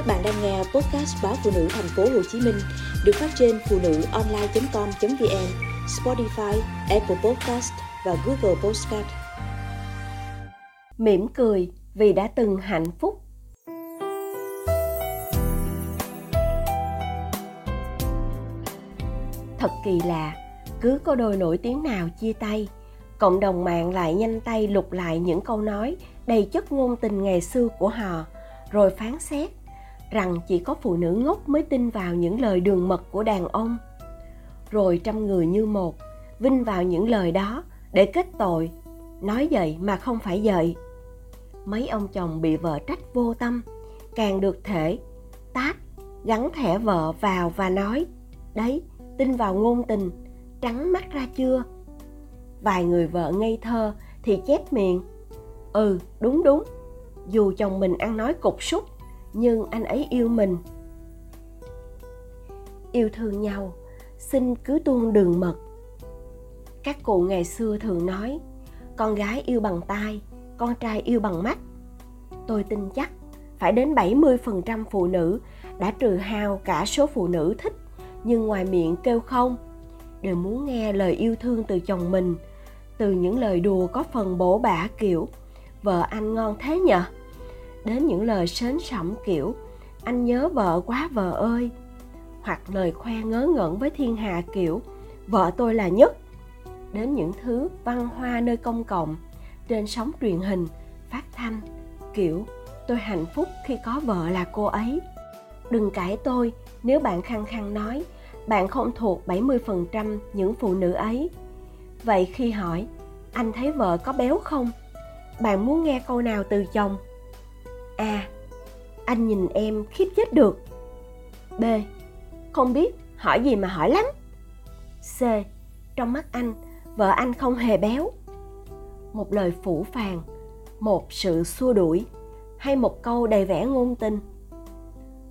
Các bạn đang nghe podcast báo phụ nữ thành phố Hồ Chí Minh được phát trên phụ nữ online.com.vn, Spotify, Apple Podcast và Google Podcast. Mỉm cười vì đã từng hạnh phúc. Thật kỳ lạ, cứ có đôi nổi tiếng nào chia tay, cộng đồng mạng lại nhanh tay lục lại những câu nói đầy chất ngôn tình ngày xưa của họ, rồi phán xét rằng chỉ có phụ nữ ngốc mới tin vào những lời đường mật của đàn ông. Rồi trăm người như một, vinh vào những lời đó để kết tội. Nói vậy mà không phải vậy mấy ông chồng bị vợ trách vô tâm, càng được thể tát gắn thẻ vợ vào và nói, đấy, tin vào ngôn tình, trắng mắt ra chưa? Vài người vợ ngây thơ thì chép miệng ừ đúng đúng. Dù chồng mình ăn nói cục súc nhưng anh ấy yêu mình. Yêu thương nhau, xin cứ tuôn đường mật. Các cụ ngày xưa thường nói, con gái yêu bằng tai, con trai yêu bằng mắt. Tôi tin chắc phải đến 70% phụ nữ đã trừ hao cả số phụ nữ thích, nhưng ngoài miệng kêu không, đều muốn nghe lời yêu thương từ chồng mình, từ những lời đùa có phần bổ bả, kiểu, vợ anh ngon thế nhở đến những lời sến sẩm kiểu anh nhớ vợ quá vợ ơi hoặc lời khoe ngớ ngẩn với thiên hạ kiểu vợ tôi là nhất đến những thứ văn hoa nơi công cộng trên sóng truyền hình phát thanh kiểu tôi hạnh phúc khi có vợ là cô ấy đừng cãi tôi nếu bạn khăng khăng nói bạn không thuộc 70% những phụ nữ ấy. Vậy khi hỏi, anh thấy vợ có béo không? Bạn muốn nghe câu nào từ chồng? A. Anh nhìn em khiếp chết được. B. Không biết, hỏi gì mà hỏi lắm. C. Trong mắt anh, vợ anh không hề béo. Một lời phủ phàng, một sự xua đuổi hay một câu đầy vẻ ngôn tình.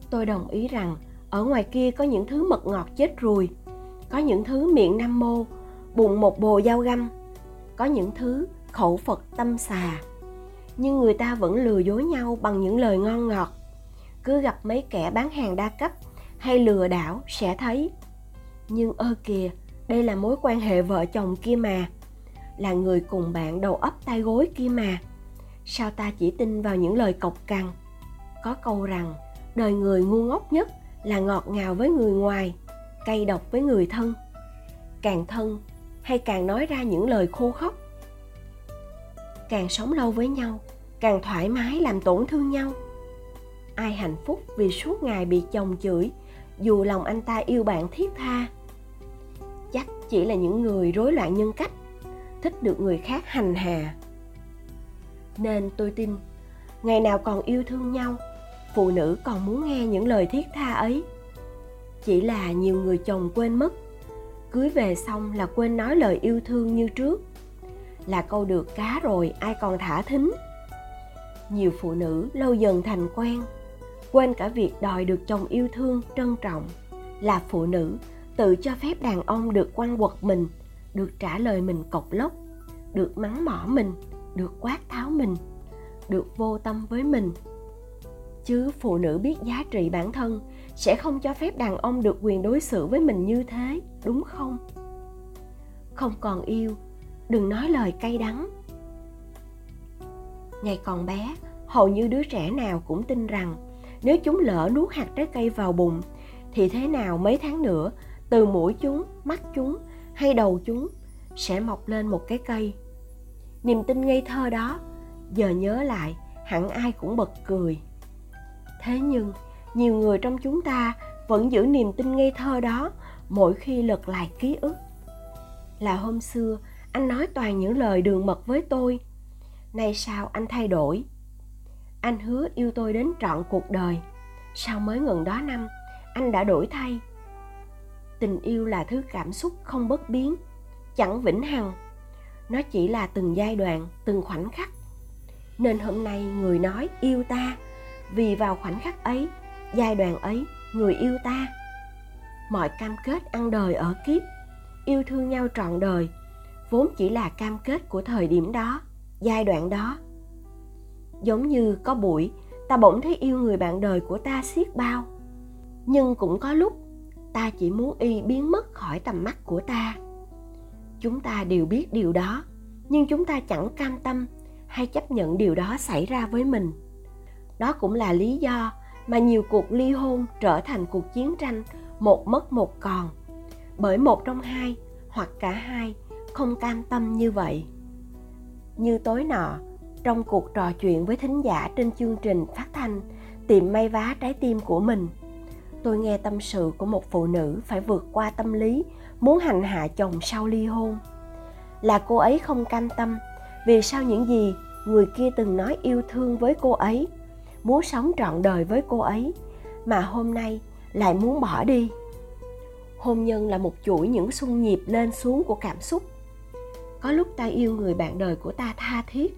Tôi đồng ý rằng ở ngoài kia có những thứ mật ngọt chết ruồi, có những thứ miệng nam mô, bụng một bồ dao găm, có những thứ khẩu Phật tâm xà nhưng người ta vẫn lừa dối nhau bằng những lời ngon ngọt. Cứ gặp mấy kẻ bán hàng đa cấp hay lừa đảo sẽ thấy. Nhưng ơ kìa, đây là mối quan hệ vợ chồng kia mà. Là người cùng bạn đầu ấp tay gối kia mà. Sao ta chỉ tin vào những lời cộc cằn? Có câu rằng, đời người ngu ngốc nhất là ngọt ngào với người ngoài, cay độc với người thân. Càng thân hay càng nói ra những lời khô khóc càng sống lâu với nhau, càng thoải mái làm tổn thương nhau. Ai hạnh phúc vì suốt ngày bị chồng chửi, dù lòng anh ta yêu bạn thiết tha. Chắc chỉ là những người rối loạn nhân cách, thích được người khác hành hạ. Nên tôi tin, ngày nào còn yêu thương nhau, phụ nữ còn muốn nghe những lời thiết tha ấy. Chỉ là nhiều người chồng quên mất, cưới về xong là quên nói lời yêu thương như trước là câu được cá rồi, ai còn thả thính. Nhiều phụ nữ lâu dần thành quen, quên cả việc đòi được chồng yêu thương, trân trọng. Là phụ nữ, tự cho phép đàn ông được quăng quật mình, được trả lời mình cộc lốc, được mắng mỏ mình, được quát tháo mình, được vô tâm với mình. Chứ phụ nữ biết giá trị bản thân, sẽ không cho phép đàn ông được quyền đối xử với mình như thế, đúng không? Không còn yêu đừng nói lời cay đắng. Ngày còn bé, hầu như đứa trẻ nào cũng tin rằng nếu chúng lỡ nuốt hạt trái cây vào bụng, thì thế nào mấy tháng nữa, từ mũi chúng, mắt chúng hay đầu chúng sẽ mọc lên một cái cây. Niềm tin ngây thơ đó, giờ nhớ lại, hẳn ai cũng bật cười. Thế nhưng, nhiều người trong chúng ta vẫn giữ niềm tin ngây thơ đó mỗi khi lật lại ký ức. Là hôm xưa anh nói toàn những lời đường mật với tôi. Nay sao anh thay đổi? Anh hứa yêu tôi đến trọn cuộc đời. Sao mới ngừng đó năm? Anh đã đổi thay. Tình yêu là thứ cảm xúc không bất biến, chẳng vĩnh hằng. Nó chỉ là từng giai đoạn, từng khoảnh khắc. Nên hôm nay người nói yêu ta, vì vào khoảnh khắc ấy, giai đoạn ấy, người yêu ta. Mọi cam kết ăn đời ở kiếp, yêu thương nhau trọn đời vốn chỉ là cam kết của thời điểm đó, giai đoạn đó. Giống như có buổi ta bỗng thấy yêu người bạn đời của ta xiết bao. Nhưng cũng có lúc, ta chỉ muốn y biến mất khỏi tầm mắt của ta. Chúng ta đều biết điều đó, nhưng chúng ta chẳng cam tâm hay chấp nhận điều đó xảy ra với mình. Đó cũng là lý do mà nhiều cuộc ly hôn trở thành cuộc chiến tranh một mất một còn. Bởi một trong hai, hoặc cả hai không cam tâm như vậy. Như tối nọ, trong cuộc trò chuyện với thính giả trên chương trình phát thanh tìm may vá trái tim của mình, tôi nghe tâm sự của một phụ nữ phải vượt qua tâm lý, muốn hành hạ chồng sau ly hôn. Là cô ấy không cam tâm, vì sau những gì người kia từng nói yêu thương với cô ấy, muốn sống trọn đời với cô ấy, mà hôm nay lại muốn bỏ đi? Hôn nhân là một chuỗi những xung nhịp lên xuống của cảm xúc có lúc ta yêu người bạn đời của ta tha thiết,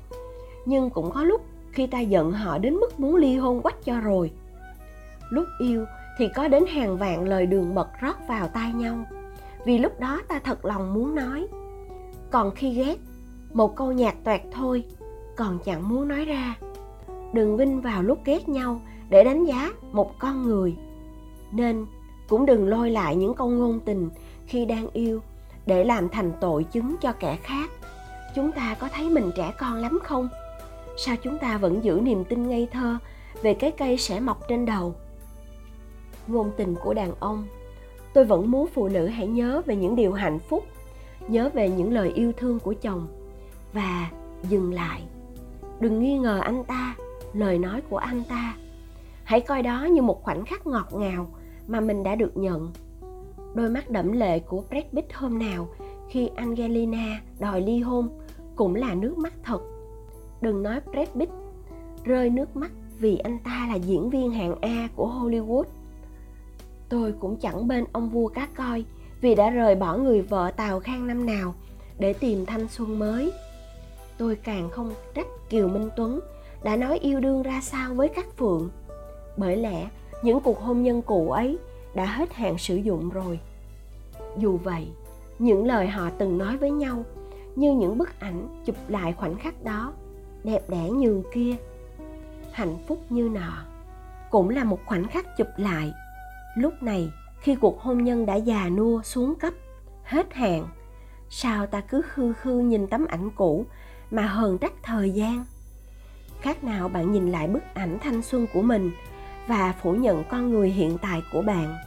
nhưng cũng có lúc khi ta giận họ đến mức muốn ly hôn quách cho rồi. Lúc yêu thì có đến hàng vạn lời đường mật rót vào tai nhau, vì lúc đó ta thật lòng muốn nói. Còn khi ghét, một câu nhạt toẹt thôi, còn chẳng muốn nói ra. Đừng vinh vào lúc ghét nhau để đánh giá một con người. Nên cũng đừng lôi lại những câu ngôn tình khi đang yêu để làm thành tội chứng cho kẻ khác. Chúng ta có thấy mình trẻ con lắm không? Sao chúng ta vẫn giữ niềm tin ngây thơ về cái cây sẽ mọc trên đầu? Ngôn tình của đàn ông, tôi vẫn muốn phụ nữ hãy nhớ về những điều hạnh phúc, nhớ về những lời yêu thương của chồng và dừng lại. Đừng nghi ngờ anh ta, lời nói của anh ta. Hãy coi đó như một khoảnh khắc ngọt ngào mà mình đã được nhận đôi mắt đẫm lệ của Brad Pitt hôm nào khi Angelina đòi ly hôn cũng là nước mắt thật. Đừng nói Brad Pitt, rơi nước mắt vì anh ta là diễn viên hạng A của Hollywood. Tôi cũng chẳng bên ông vua cá coi vì đã rời bỏ người vợ tàu khang năm nào để tìm thanh xuân mới. Tôi càng không trách kiều minh tuấn đã nói yêu đương ra sao với các phượng. Bởi lẽ, những cuộc hôn nhân cũ ấy đã hết hạn sử dụng rồi. Dù vậy, những lời họ từng nói với nhau như những bức ảnh chụp lại khoảnh khắc đó, đẹp đẽ nhường kia, hạnh phúc như nọ, cũng là một khoảnh khắc chụp lại. Lúc này, khi cuộc hôn nhân đã già nua xuống cấp, hết hạn, sao ta cứ khư khư nhìn tấm ảnh cũ mà hờn trách thời gian? Khác nào bạn nhìn lại bức ảnh thanh xuân của mình và phủ nhận con người hiện tại của bạn.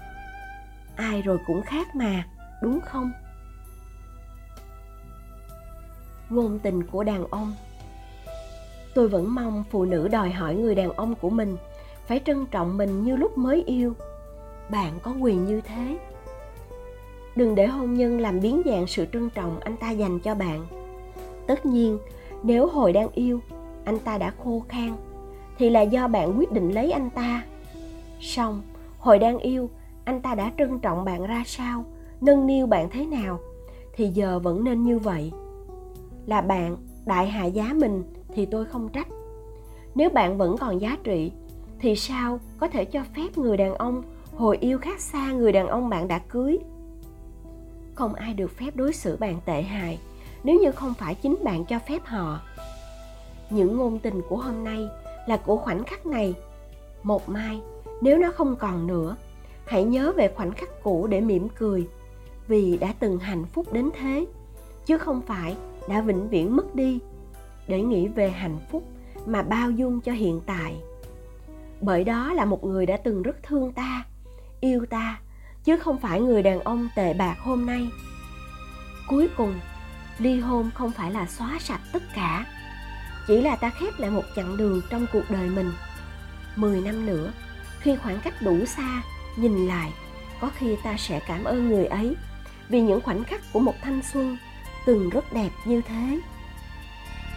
Ai rồi cũng khác mà, đúng không? Ngôn tình của đàn ông. Tôi vẫn mong phụ nữ đòi hỏi người đàn ông của mình phải trân trọng mình như lúc mới yêu. Bạn có quyền như thế. Đừng để hôn nhân làm biến dạng sự trân trọng anh ta dành cho bạn. Tất nhiên, nếu hồi đang yêu, anh ta đã khô khan thì là do bạn quyết định lấy anh ta. Song hồi đang yêu, anh ta đã trân trọng bạn ra sao, nâng niu bạn thế nào, thì giờ vẫn nên như vậy. Là bạn đại hạ giá mình thì tôi không trách. Nếu bạn vẫn còn giá trị, thì sao có thể cho phép người đàn ông hồi yêu khác xa người đàn ông bạn đã cưới? Không ai được phép đối xử bạn tệ hại nếu như không phải chính bạn cho phép họ. Những ngôn tình của hôm nay là của khoảnh khắc này. Một mai, nếu nó không còn nữa, hãy nhớ về khoảnh khắc cũ để mỉm cười, vì đã từng hạnh phúc đến thế, chứ không phải đã vĩnh viễn mất đi, để nghĩ về hạnh phúc mà bao dung cho hiện tại. Bởi đó là một người đã từng rất thương ta, yêu ta, chứ không phải người đàn ông tệ bạc hôm nay. Cuối cùng, ly hôn không phải là xóa sạch tất cả chỉ là ta khép lại một chặng đường trong cuộc đời mình. Mười năm nữa, khi khoảng cách đủ xa, nhìn lại, có khi ta sẽ cảm ơn người ấy vì những khoảnh khắc của một thanh xuân từng rất đẹp như thế.